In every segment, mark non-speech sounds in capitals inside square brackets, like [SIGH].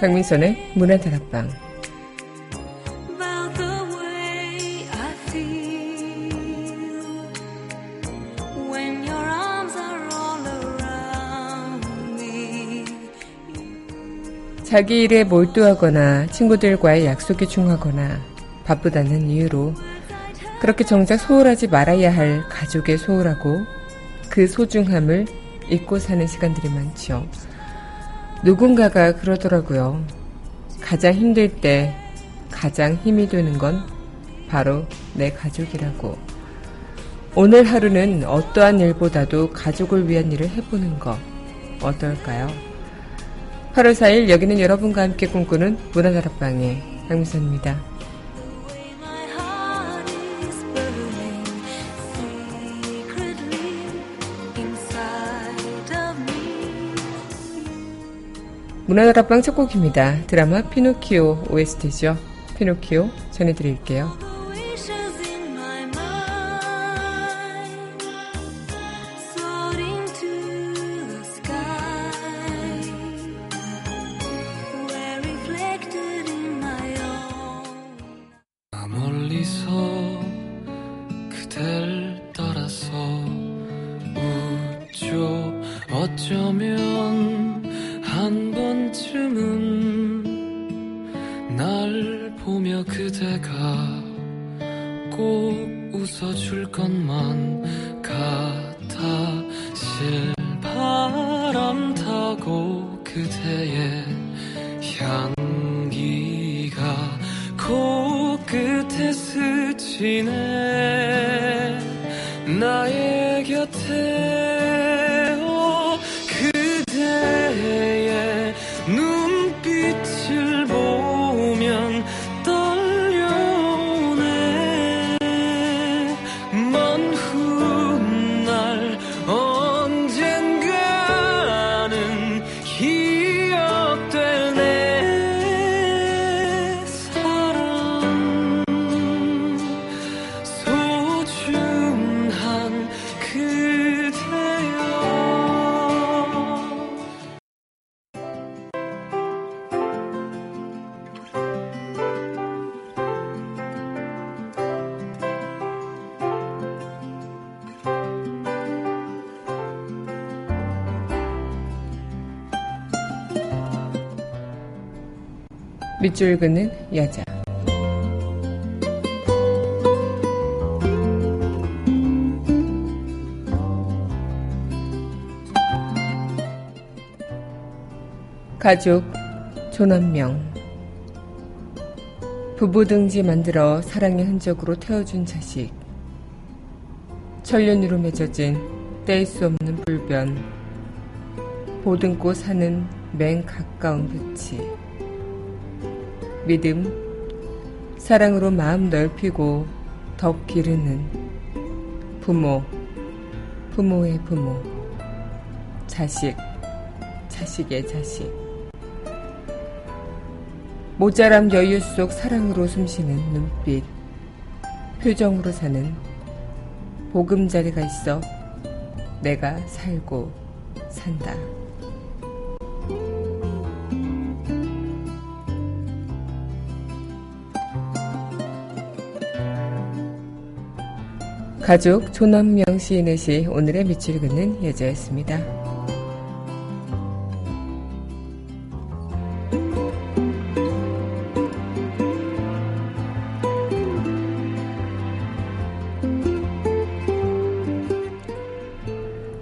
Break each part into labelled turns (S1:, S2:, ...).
S1: 강민선의 문화다락방 자기 일에 몰두하거나 친구들과의 약속이 중하거나 바쁘다는 이유로 그렇게 정작 소홀하지 말아야 할 가족의 소홀하고 그 소중함을 잊고 사는 시간들이 많죠. 누군가가 그러더라고요. 가장 힘들 때 가장 힘이 되는 건 바로 내 가족이라고. 오늘 하루는 어떠한 일보다도 가족을 위한 일을 해보는 거 어떨까요? 8월 4일 여기는 여러분과 함께 꿈꾸는 문화다락방의 강미선입니다. 문화다락방 첫 곡입니다. 드라마 피노키오 OST죠. 피노키오 전해드릴게요. 대신에 나의 밑줄 긋는 여자. 가족, 조남명. 부부 등지 만들어 사랑의 흔적으로 태워준 자식. 천년으로 맺어진 뗄 수 없는 불변. 보듬고 사는 맨 가까운 빛이. 믿음, 사랑으로 마음 넓히고 덕 기르는 부모, 부모의 부모, 자식, 자식의 자식. 모자람 여유 속 사랑으로 숨쉬는 눈빛, 표정으로 사는 보금자리가 있어 내가 살고 산다. 가족 조남명 시인의 시 오늘의 밑줄 긋는 여자였습니다.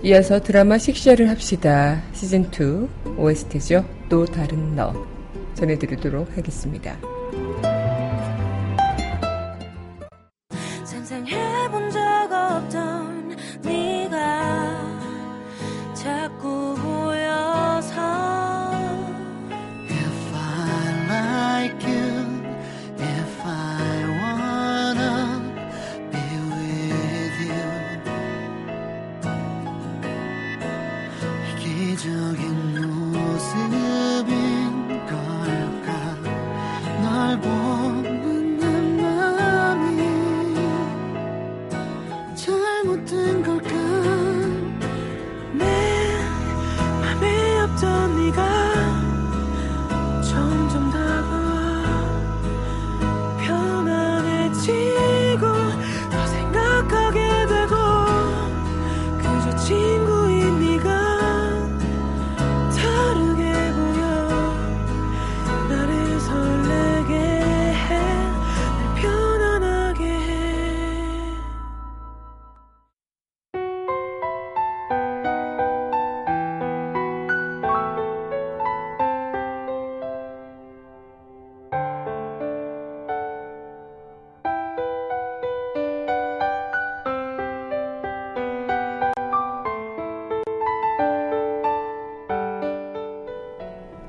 S1: 이어서 드라마 식샤를 합시다 시즌2 OST죠. 또 다른 너 전해드리도록 하겠습니다.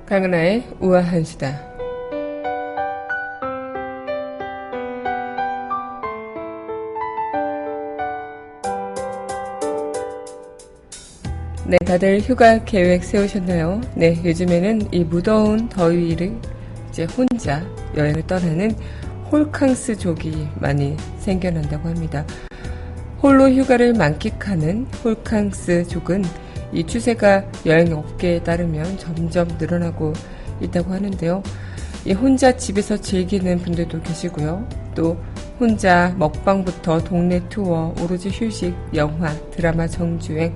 S1: 강은하의 우아한 수다. 네, 다들 휴가 계획 세우셨나요? 네, 요즘에는 이 무더운 더위를 이제 혼자 여행을 떠나는 홀캉스족이 많이 생겨난다고 합니다. 홀로 휴가를 만끽하는 홀캉스족은 이 추세가 여행 업계에 따르면 점점 늘어나고 있다고 하는데요. 이 혼자 집에서 즐기는 분들도 계시고요. 또 혼자 먹방부터 동네 투어, 오로지 휴식, 영화, 드라마 정주행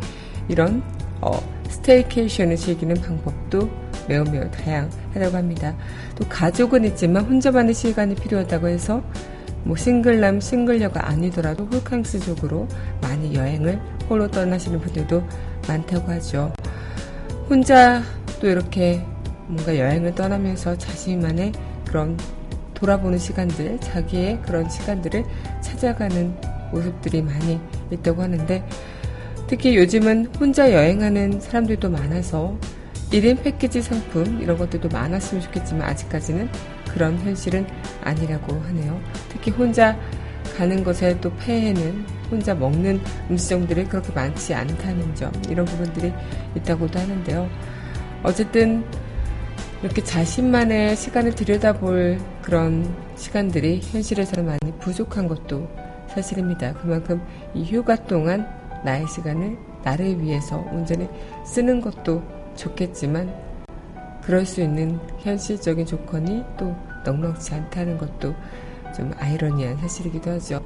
S1: 이런 어, staycation을 즐기는 방법도 매우 매우 다양하다고 합니다. 또 가족은 있지만 혼자만의 시간이 필요하다고 해서 뭐 싱글남 싱글녀가 아니더라도 홀캉스족으로 많이 여행을 홀로 떠나시는 분들도 많다고 하죠. 혼자 또 이렇게 뭔가 여행을 떠나면서 자신만의 그런 돌아보는 시간들, 자기의 그런 시간들을 찾아가는 모습들이 많이 있다고 하는데 특히 요즘은 혼자 여행하는 사람들도 많아서 1인 패키지 상품 이런 것들도 많았으면 좋겠지만 아직까지는 그런 현실은 아니라고 하네요. 특히 혼자 가는 것에 또 폐해는 혼자 먹는 음식점들이 그렇게 많지 않다는 점 이런 부분들이 있다고도 하는데요. 어쨌든 이렇게 자신만의 시간을 들여다볼 그런 시간들이 현실에서는 많이 부족한 것도 사실입니다. 그만큼 이 휴가 동안 나의 시간을 나를 위해서 온전히 쓰는 것도 좋겠지만 그럴 수 있는 현실적인 조건이 또 넉넉지 않다는 것도 좀 아이러니한 사실이기도 하죠.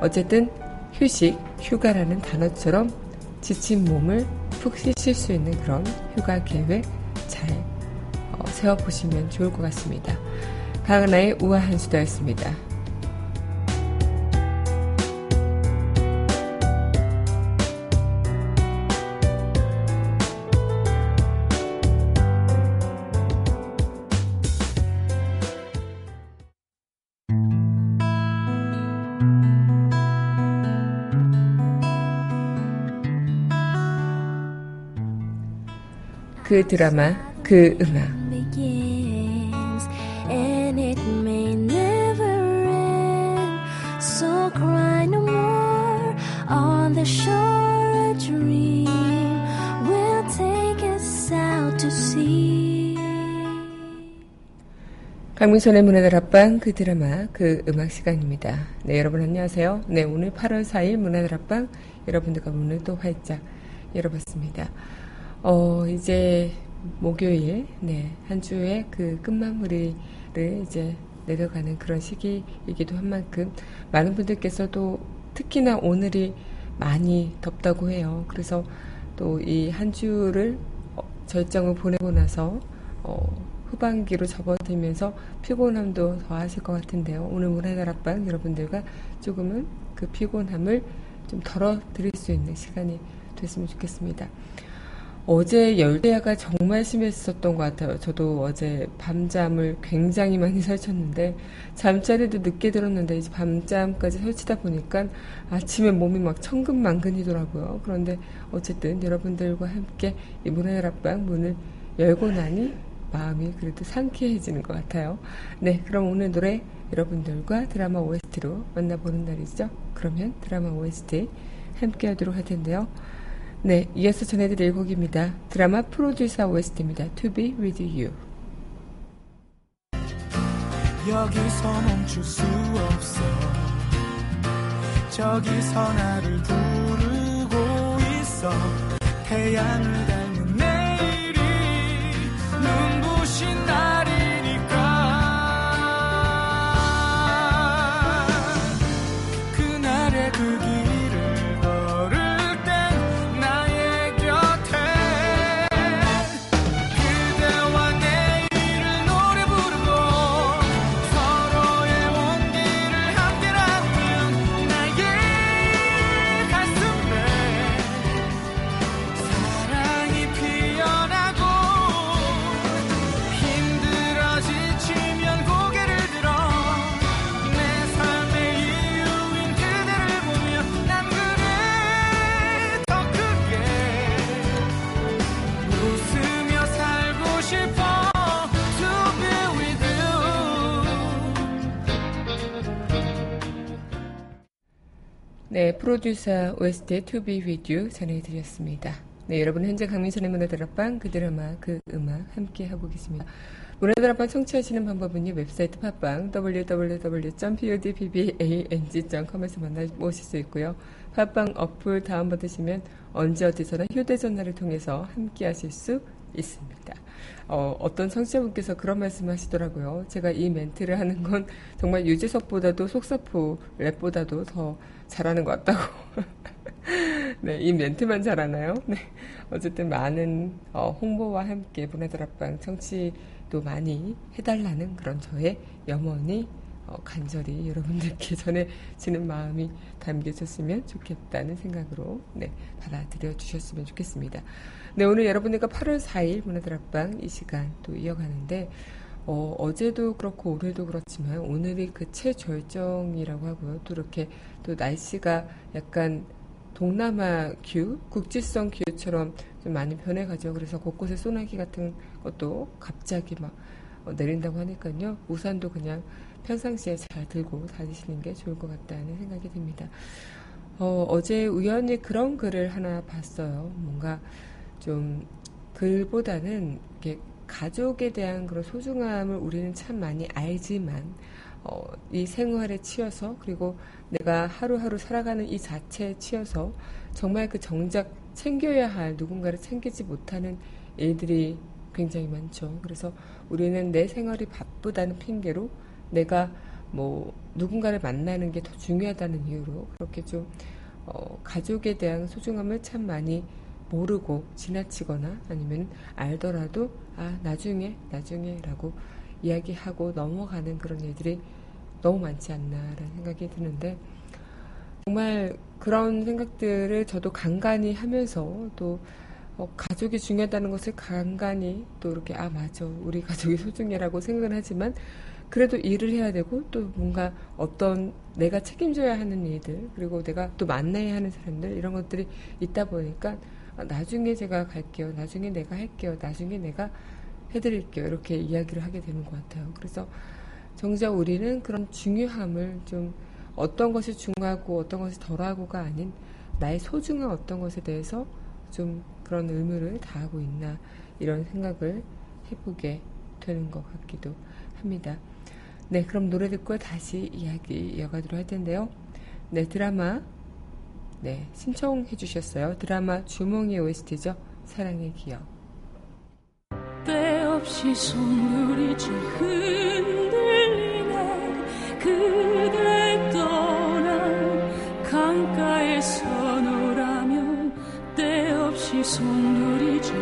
S1: 어쨌든 휴식, 휴가라는 단어처럼 지친 몸을 푹 씻을 수 있는 그런 휴가 계획 잘 어, 세워보시면 좋을 것 같습니다. 강은하의 우아한 수다였습니다. 그 드라마, 그 음악. 강민선의 문화들 앞방 그 드라마 그 음악 시간입니다. 네 여러분 안녕하세요. 네 오늘 8월 4일 문화들 앞방 여러분들과 문을 또 활짝 열어봤습니다. 어 이제 목요일 네 한 주의 그 끝마무리를 이제 내려가는 그런 시기이기도 한 만큼 많은 분들께서도 특히나 오늘이 많이 덥다고 해요. 그래서 또 이 한 주를 어, 절정을 보내고 나서 어, 후반기로 접어들면서 피곤함도 더하실 것 같은데요. 오늘 문화다락방 여러분들과 조금은 그 피곤함을 좀 덜어드릴 수 있는 시간이 됐으면 좋겠습니다. 어제 열대야가 정말 심했었던 것 같아요. 저도 어제 밤잠을 굉장히 많이 [LAUGHS] 설쳤는데 잠자리도 늦게 들었는데 이제 밤잠까지 설치다 보니까 아침에 몸이 막 천근만근이더라고요. 그런데 어쨌든 여러분들과 함께 이 문화의 앞방 문을 열고 나니 마음이 그래도 상쾌해지는 것 같아요. 네, 그럼 오늘 노래 여러분들과 드라마 OST로 만나보는 날이죠. 그러면 드라마 OST 함께 하도록 할 텐데요. 네, 이어서 전해드릴 곡입니다. 드라마 프로듀서 OST입니다. To be with you.
S2: 여기서 멈출 수 없어 저기서 나를 부르고 있어 태양을 닮은 내일이 눈부신
S1: 프로듀서 OST To Be With You 전해드렸습니다. 네, 여러분 현재 강민선의 문화드랍방 그 드라마 그 음악 함께 하고 계십니다. 문화드랍방 청취하시는 방법은요 웹사이트 팟빵 www.podbbang.com에서 만나보실 수 있고요. 팟빵 어플 다운받으시면 언제 어디서나 휴대전화를 통해서 함께 하실 수 있습니다. 어, 어떤 청취자분께서 그런 말씀 하시더라고요. 제가 이 멘트를 하는 건 정말 유재석보다도 속사포 랩보다도 더 잘하는 것 같다고. [LAUGHS] 네, 이 멘트만 잘하나요? 네. 어쨌든 많은 어, 홍보와 함께 문화드랍방 청취도 많이 해달라는 그런 저의 염원이 어, 간절히 여러분들께 [LAUGHS] 전해지는 마음이 담겨졌으면 좋겠다는 생각으로 네, 받아들여 주셨으면 좋겠습니다. 네, 오늘 여러분들과 8월 4일 문화드랍방 이 시간 또 이어가는데 어, 어제도 그렇고 오늘도 그렇지만 오늘이 그 최절정이라고 하고요. 또 이렇게 또 날씨가 약간 동남아 큐, 국지성 큐처럼 좀 많이 변해가죠. 그래서 곳곳에 소나기 같은 것도 갑자기 막 어, 내린다고 하니까요. 우산도 그냥 평상시에 잘 들고 다니시는 게 좋을 것 같다는 생각이 듭니다. 어, 어제 우연히 그런 글을 하나 봤어요. 뭔가 좀 글보다는 이렇게 가족에 대한 그런 소중함을 우리는 참 많이 알지만 어, 이 생활에 치여서 그리고 내가 하루하루 살아가는 이 자체에 치여서 정말 그 정작 챙겨야 할 누군가를 챙기지 못하는 일들이 굉장히 많죠. 그래서 우리는 내 생활이 바쁘다는 핑계로 내가 뭐 누군가를 만나는 게 더 중요하다는 이유로 그렇게 좀 어, 가족에 대한 소중함을 참 많이 모르고 지나치거나 아니면 알더라도 아 나중에 나중에라고 이야기하고 넘어가는 그런 일들이 너무 많지 않나라는 생각이 드는데 정말 그런 생각들을 저도 간간히 하면서 또 어, 가족이 중요하다는 것을 간간히 또 이렇게 아 맞아. 우리 가족이 [LAUGHS] 소중해라고 생각을 하지만 그래도 일을 해야 되고 또 뭔가 어떤 내가 책임져야 하는 일들 그리고 내가 또 만나야 하는 사람들 이런 것들이 있다 보니까 아, 나중에 제가 갈게요 나중에 내가 할게요 나중에 내가 해드릴게요 이렇게 이야기를 하게 되는 것 같아요 그래서 정작 우리는 그런 중요함을 좀 어떤 것이 중요하고 어떤 것이 덜하고가 아닌 나의 소중한 어떤 것에 대해서 좀 그런 의무를 다하고 있나 이런 생각을 해보게 되는 것 같기도 합니다. 네, 그럼 노래 듣고 다시 이야기 이어가도록 할 텐데요. 네, 드라마 네 신청해 주셨어요. 드라마 주몽이 OST죠. 사랑의 기억.
S3: 때없이 손물이지 흔들리네 그대 떠난 강가에서 놀아면 때없이 손물이지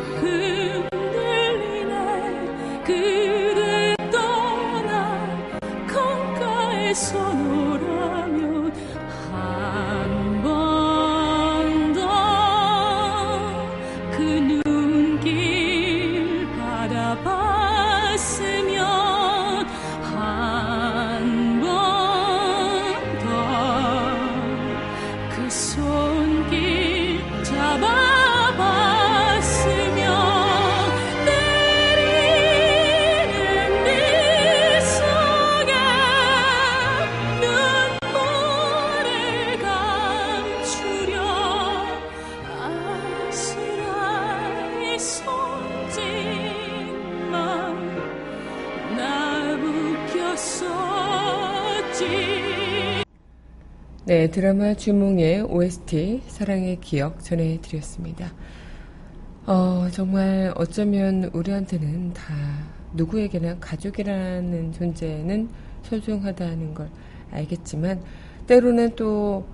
S1: 네, 드라마 주몽의 OST 사랑의 기억 전해드렸습니다. 어, 정말 어쩌면 우리한테는 다 누구에게나 가족이라는 존재는 소중하다는 걸 알겠지만 때로는 또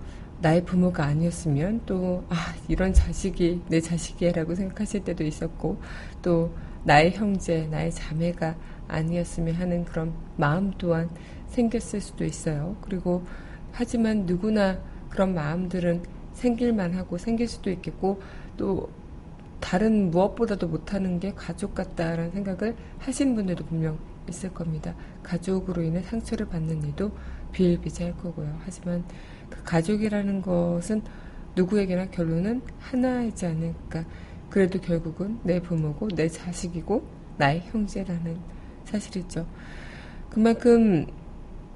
S1: 나의 부모가 아니었으면 또, 아, 이런 자식이 내 자식이야라고 생각하실 때도 있었고, 또 나의 형제, 나의 자매가 아니었으면 하는 그런 마음 또한 생겼을 수도 있어요. 그리고 하지만 누구나 그런 마음들은 생길만 하고 생길 수도 있겠고, 또 다른 무엇보다도 못하는 게 가족 같다라는 생각을 하시는 분들도 분명 있을 겁니다. 가족으로 인해 상처를 받는 일도 비일비재할 거고요. 하지만 그 가족이라는 것은 누구에게나 결론은 하나이지 않을까. 그래도 결국은 내 부모고 내 자식이고 나의 형제라는 사실이죠. 그만큼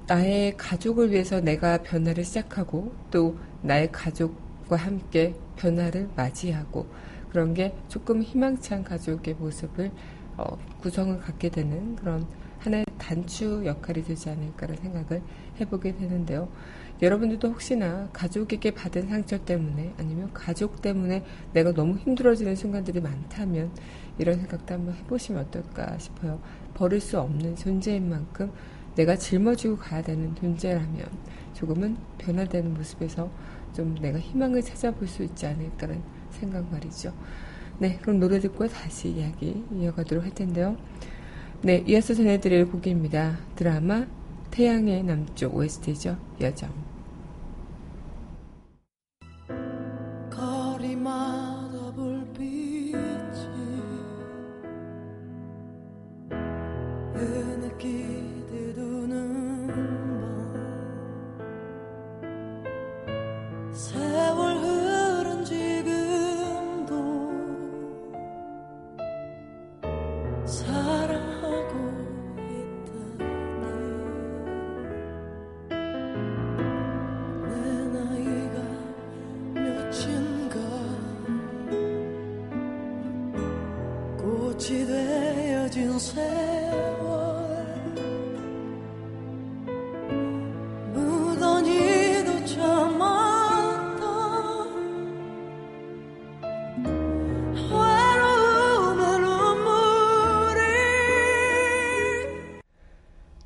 S1: 나의 가족을 위해서 내가 변화를 시작하고 또 나의 가족과 함께 변화를 맞이하고 그런 게 조금 희망찬 가족의 모습을 어, 구성을 갖게 되는 그런 하나의 단추 역할이 되지 않을까라는 생각을 해보게 되는데요. 여러분들도 혹시나 가족에게 받은 상처 때문에 아니면 가족 때문에 내가 너무 힘들어지는 순간들이 많다면 이런 생각도 한번 해보시면 어떨까 싶어요. 버릴 수 없는 존재인 만큼 내가 짊어지고 가야 되는 존재라면 조금은 변화되는 모습에서 좀 내가 희망을 찾아볼 수 있지 않을까라는 생각 말이죠. 네, 그럼 노래 듣고 다시 이야기 이어가도록 할 텐데요. 네, 이어서 전해드릴 곡입니다. 드라마 태양의 남쪽 OST죠. 여정.
S4: 느끼 드두는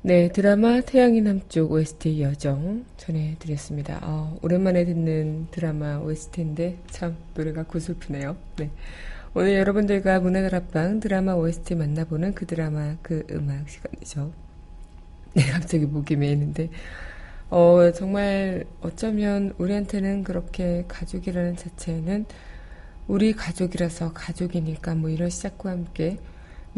S1: 네, 드라마 태양의 남쪽 OST 여정 전해드렸습니다. 어, 오랜만에 듣는 드라마 OST인데 참 노래가 구슬프네요. 네. 오늘 여러분들과 문화다락방 드라마 OST 만나보는 그 드라마 그 음악 시간이죠. [LAUGHS] 네, 갑자기 목이 메이는데 어, 정말 어쩌면 우리한테는 그렇게 가족이라는 자체는 우리 가족이라서 가족이니까 뭐 이런 시작과 함께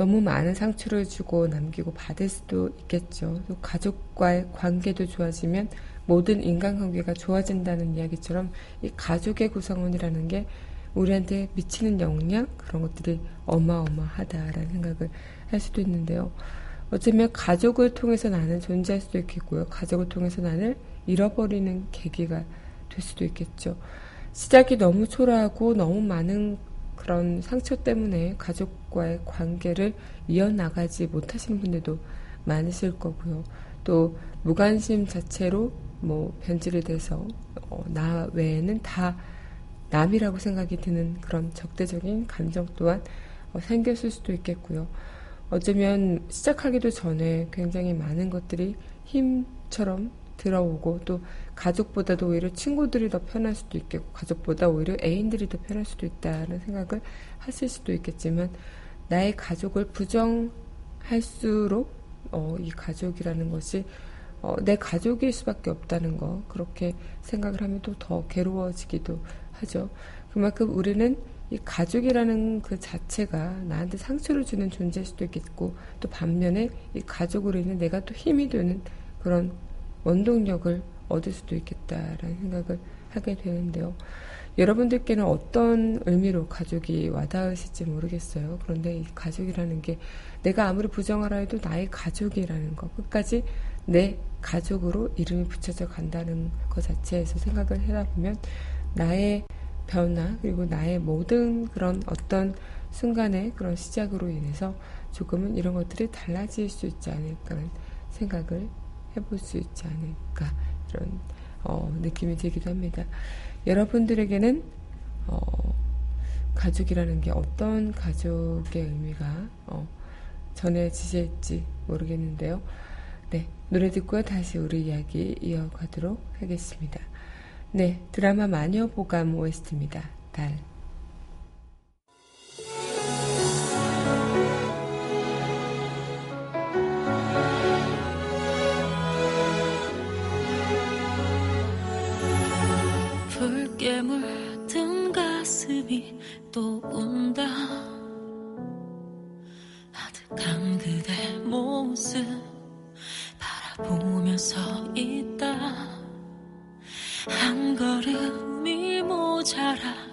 S1: 너무 많은 상처를 주고 남기고 받을 수도 있겠죠. 또 가족과의 관계도 좋아지면 모든 인간관계가 좋아진다는 이야기처럼 이 가족의 구성원이라는 게 우리한테 미치는 영향 그런 것들이 어마어마하다라는 생각을 할 수도 있는데요. 어쩌면 가족을 통해서 나는 존재할 수도 있겠고요. 가족을 통해서 나를 잃어버리는 계기가 될 수도 있겠죠. 시작이 너무 초라하고 너무 많은 그런 상처 때문에 가족과의 관계를 이어나가지 못하시는 분들도 많으실 거고요. 또 무관심 자체로 뭐 변질이 돼서 어, 나 외에는 다 남이라고 생각이 드는 그런 적대적인 감정 또한 어, 생겼을 수도 있겠고요. 어쩌면 시작하기도 전에 굉장히 많은 것들이 힘처럼 들어오고 또 가족보다도 오히려 친구들이 더 편할 수도 있겠고 가족보다 오히려 애인들이 더 편할 수도 있다는 생각을 하실 수도 있겠지만 나의 가족을 부정할수록 어, 이 가족이라는 것이 어, 내 가족일 수밖에 없다는 거 그렇게 생각을 하면 또 더 괴로워지기도 하죠. 그만큼 우리는 이 가족이라는 그 자체가 나한테 상처를 주는 존재일 수도 있겠고 또 반면에 이 가족으로 인해 내가 또 힘이 되는 그런 원동력을 얻을 수도 있겠다라는 생각을 하게 되는데요. 여러분들께는 어떤 의미로 가족이 와닿으실지 모르겠어요. 그런데 이 가족이라는 게 내가 아무리 부정하라 해도 나의 가족이라는 거 끝까지 내 가족으로 이름이 붙여져 간다는 것 자체에서 생각을 해다 보면 나의 변화 그리고 나의 모든 그런 어떤 순간의 그런 시작으로 인해서 조금은 이런 것들이 달라질 수 있지 않을까라는 생각을 해볼 수 있지 않을까 이런 어, 느낌이 들기도 합니다. 여러분들에게는 어, 가족이라는 게 어떤 가족의 의미가 어, 전해지실지 모르겠는데요. 네, 노래 듣고 다시 우리 이야기 이어가도록 하겠습니다. 네, 드라마 마녀 보감 OST입니다. 달.
S3: 붉게 물든 가슴이 또 운다. 아득한 그대 모습 바라보며 서 있다. 한 걸음이 모자라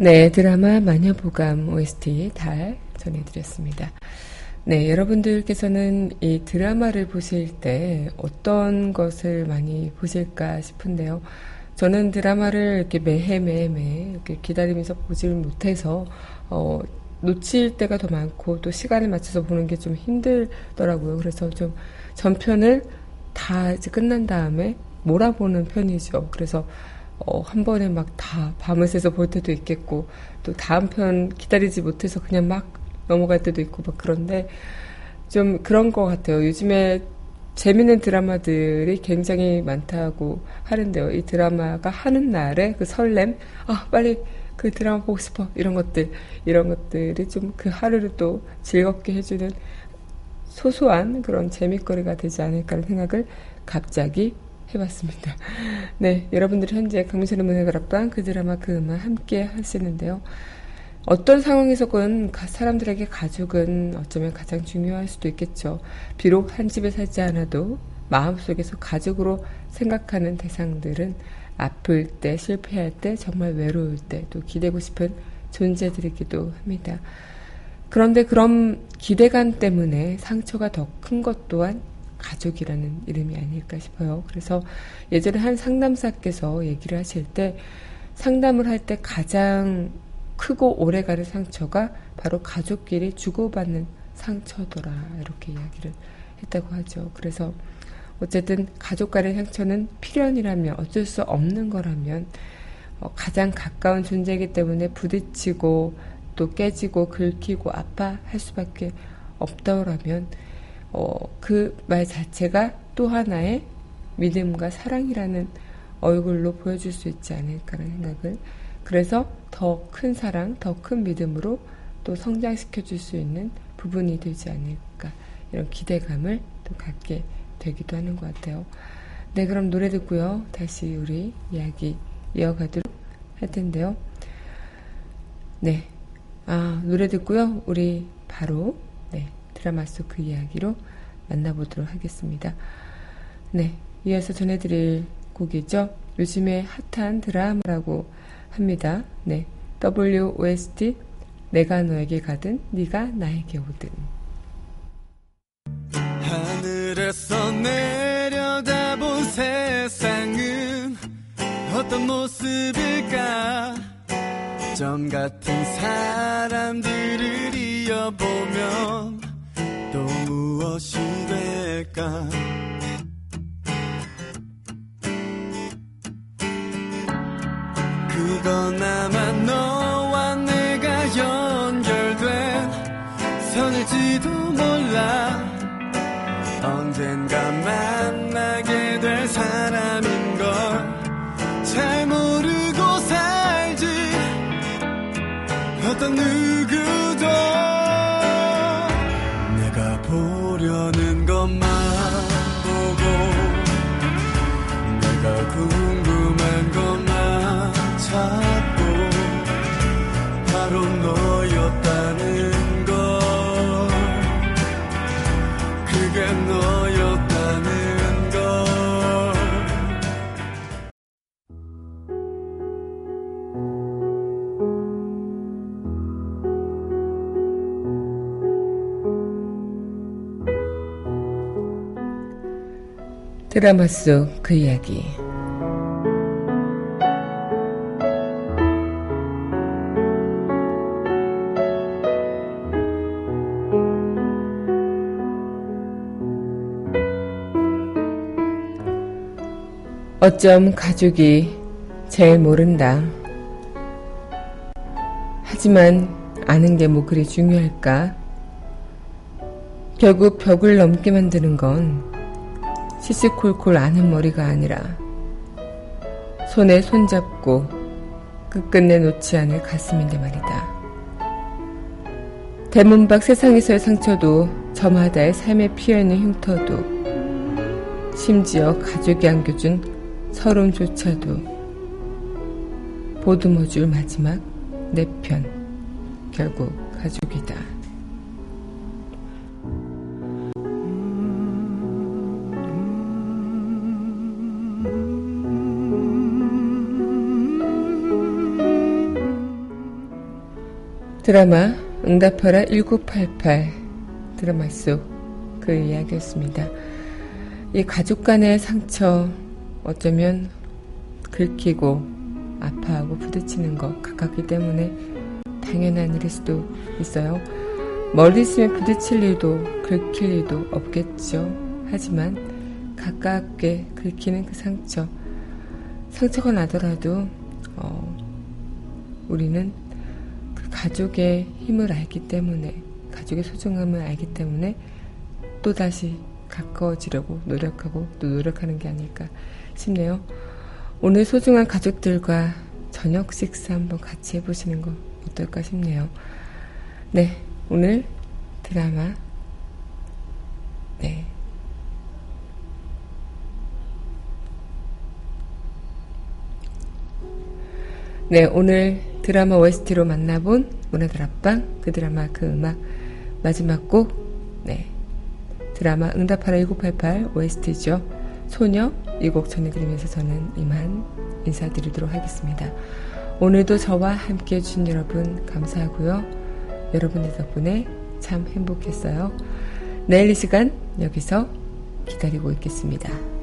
S1: 네, 드라마 마녀보감 OST 달 전해드렸습니다. 네, 여러분들께서는 이 드라마를 보실 때 어떤 것을 많이 보실까 싶은데요. 저는 드라마를 이렇게 매해 매해 매 이렇게 기다리면서 보질 못해서 어, 놓칠 때가 더 많고 또 시간을 맞춰서 보는 게 좀 힘들더라고요. 그래서 좀 전편을 다 이제 끝난 다음에 몰아보는 편이죠. 그래서 어, 한 번에 막 다 밤을 새서 볼 때도 있겠고 또 다음 편 기다리지 못해서 그냥 막 넘어갈 때도 있고 막 그런데 좀 그런 것 같아요. 요즘에 재밌는 드라마들이 굉장히 많다고 하는데요. 이 드라마가 하는 날에 그 설렘, 아, 빨리 그 드라마 보고 싶어. 이런 것들, 이런 것들이 좀 그 하루를 또 즐겁게 해주는 소소한 그런 재밌거리가 되지 않을까라는 생각을 갑자기 해봤습니다. [LAUGHS] 네, 여러분들 현재 강민선의 문화다락방 그 드라마 그 음악 함께 하시는데요. 어떤 상황에서건 가- 사람들에게 가족은 어쩌면 가장 중요할 수도 있겠죠. 비록 한 집에 살지 않아도 마음속에서 가족으로 생각하는 대상들은 아플 때, 실패할 때, 정말 외로울 때, 또 기대고 싶은 존재들이기도 합니다. 그런데 그런 기대감 때문에 상처가 더 큰 것 또한 가족이라는 이름이 아닐까 싶어요. 그래서 예전에 한 상담사께서 얘기를 하실 때 상담을 할 때 가장 크고 오래가는 상처가 바로 가족끼리 주고받는 상처더라. 이렇게 이야기를 했다고 하죠. 그래서 어쨌든 가족 간의 상처는 필연이라면 어쩔 수 없는 거라면 어, 가장 가까운 존재이기 때문에 부딪히고 또 깨지고 긁히고 아파할 수밖에 없더라면 어, 그 말 자체가 또 하나의 믿음과 사랑이라는 얼굴로 보여줄 수 있지 않을까라는 생각을 그래서 더 큰 사랑, 더 큰 믿음으로 또 성장시켜 줄 수 있는 부분이 되지 않을까 이런 기대감을 또 갖게 되기도 하는 것 같아요. 네, 그럼 노래 듣고요. 다시 우리 이야기 이어가도록 할 텐데요. 네. 아, 노래 듣고요. 우리 바로, 네, 드라마 속 그 이야기로 만나보도록 하겠습니다. 네. 이어서 전해드릴 곡이죠. 요즘에 핫한 드라마라고 합니다. 네. WOST, 내가 너에게 가든, 네가 나에게 오든.
S2: 하늘에서 내려다본 세상은 어떤 모습일까 점 같은 사람들을 이어보면 또 무엇이 될까? 그건 아마 너와 내가 연결된 선일지도 몰라. 언젠가 만나게 될 사람인 걸 잘 모르고 살지. 어떤 누
S1: 드라마 속 그 이야기. 어쩜 가족이 제일 모른다. 하지만 아는 게 뭐 그리 중요할까? 결국 벽을 넘게 만드는 건 시시콜콜 아는 머리가 아니라 손에 손잡고 끝끝내 놓지 않을 가슴인데 말이다. 대문 밖 세상에서의 상처도 저마다의 삶에 피어있는 흉터도 심지어 가족이 안겨준 서름조차도 보듬어줄 마지막 내 편 결국 가족이다. 드라마 응답하라 1988 드라마 속 그 이야기였습니다. 이 가족 간의 상처 어쩌면 긁히고 아파하고 부딪히는 것 가깝기 때문에 당연한 일일 수도 있어요. 멀리 있으면 부딪힐 일도 긁힐 일도 없겠죠. 하지만 가깝게 긁히는 그 상처 상처가 나더라도 어, 우리는 그 가족의 힘을 알기 때문에 가족의 소중함을 알기 때문에 또다시 가까워지려고 노력하고 또 노력하는 게 아닐까 싶네요. 오늘 소중한 가족들과 저녁 식사 한번 같이 해보시는 거 어떨까 싶네요. 네, 오늘 드라마, 네. 네, 오늘 드라마 OST로 만나본 문화들 앞방, 그 드라마 그 음악 마지막 곡, 네. 드라마 응답하라 1988 OST죠. 소녀 이 곡 전해드리면서 저는 이만 인사드리도록 하겠습니다. 오늘도 저와 함께 해주신 여러분 감사하고요. 여러분들 덕분에 참 행복했어요. 내일 이 시간 여기서 기다리고 있겠습니다.